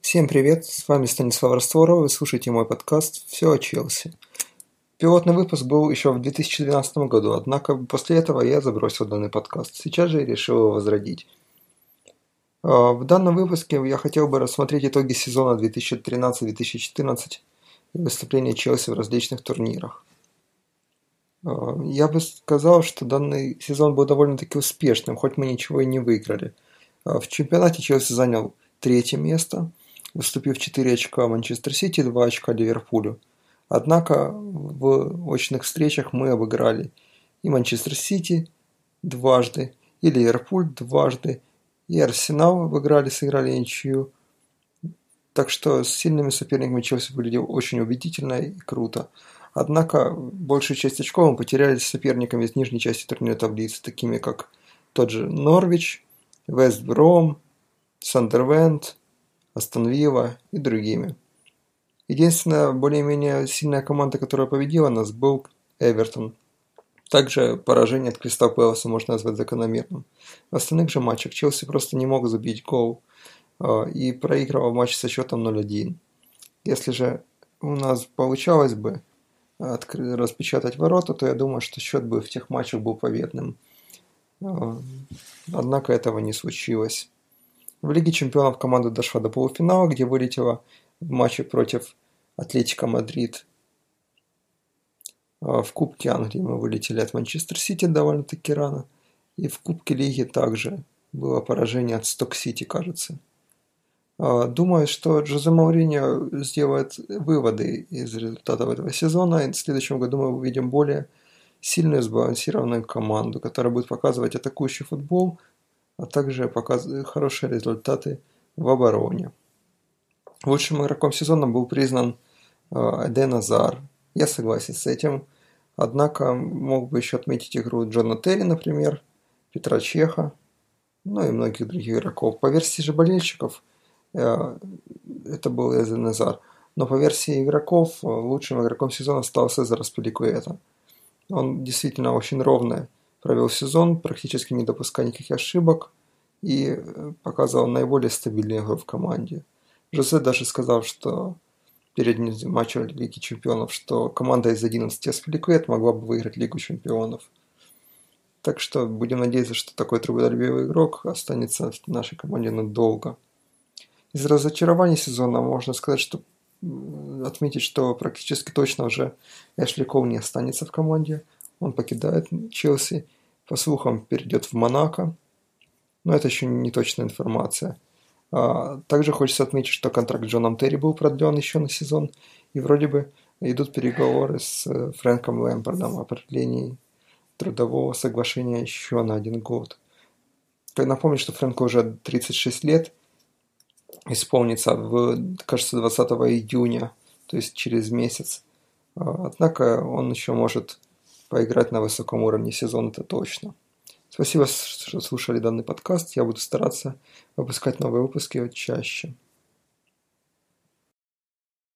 Всем привет, с вами Станислав Растворов, вы слушаете мой подкаст «Все о Челси». Пилотный выпуск был еще в 2012 году, однако после этого я забросил данный подкаст. Сейчас же решил его возродить. А, в данном выпуске я хотел бы рассмотреть итоги сезона 2013-2014 и выступления Челси в различных турнирах. А, я бы сказал, что данный сезон был довольно-таки успешным, хоть мы ничего и не выиграли. А, в чемпионате Челси занял третье место, уступив 4 очка Манчестер Сити, 2 очка Ливерпулю. Однако в очных встречах мы обыграли и Манчестер Сити дважды, и Ливерпуль дважды, и Арсенал обыграли, сыграли ничью. Так что с сильными соперниками Челси выглядел очень убедительно и круто. Однако большую часть очков мы потеряли с соперниками из нижней части турнирной таблицы, такими как тот же Норвич, Вест Бром, Сандервенд, Астон Вилла и другими. Единственная более-менее сильная команда, которая победила нас, был Эвертон. Также поражение от Кристал Пэласа можно назвать закономерным. В остальных же матчах Челси просто не мог забить гол а, и проигрывал матч со счетом 0-1. Если же у нас получалось бы распечатать ворота, то я думаю, что счет бы в тех матчах был победным. А, однако этого не случилось. В Лиге чемпионов команда дошла до полуфинала, где вылетела в матче против Атлетика Мадрид. А в Кубке Англии мы вылетели от Манчестер Сити довольно-таки рано. И в Кубке Лиги также было поражение от Сток Сити, кажется. А, думаю, что Джозе Мауриньо сделает выводы из результатов этого сезона, и в следующем году мы увидим более сильную сбалансированную команду, которая будет показывать атакующий футбол – а также показывает хорошие результаты в обороне. Лучшим игроком сезона был признан Эден Азар. Я согласен с этим. Однако мог бы еще отметить игру Джона Терри, например, Петра Чеха, ну и многих других игроков. По версии же болельщиков э, это был Эден Азар. Но по версии игроков э, лучшим игроком сезона стал Сезар Спиликуэта. Он действительно очень ровный провел сезон, практически не допуская никаких ошибок и э, показывал наиболее стабильную игру в команде. Жозе даже сказал, что перед матчем Лиги Чемпионов, что команда из 11 Аспиликуэт могла бы выиграть Лигу Чемпионов. Так что будем надеяться, что такой трудолюбивый игрок останется в нашей команде надолго. Из разочарования сезона можно сказать, что отметить, что практически точно уже Эшли Коу не останется в команде – он покидает Челси, по слухам перейдет в Монако, но это еще не точная информация. А, также хочется отметить, что контракт с Джоном Терри был продлен еще на сезон, и вроде бы идут переговоры с э, Фрэнком Лэмпардом о продлении трудового соглашения еще на один год. Напомню, что Фрэнку уже 36 лет, исполнится, в, кажется, 20 июня, то есть через месяц. А, однако он еще может поиграть на высоком уровне сезон это точно. Спасибо, что слушали данный подкаст. Я буду стараться выпускать новые выпуски чаще.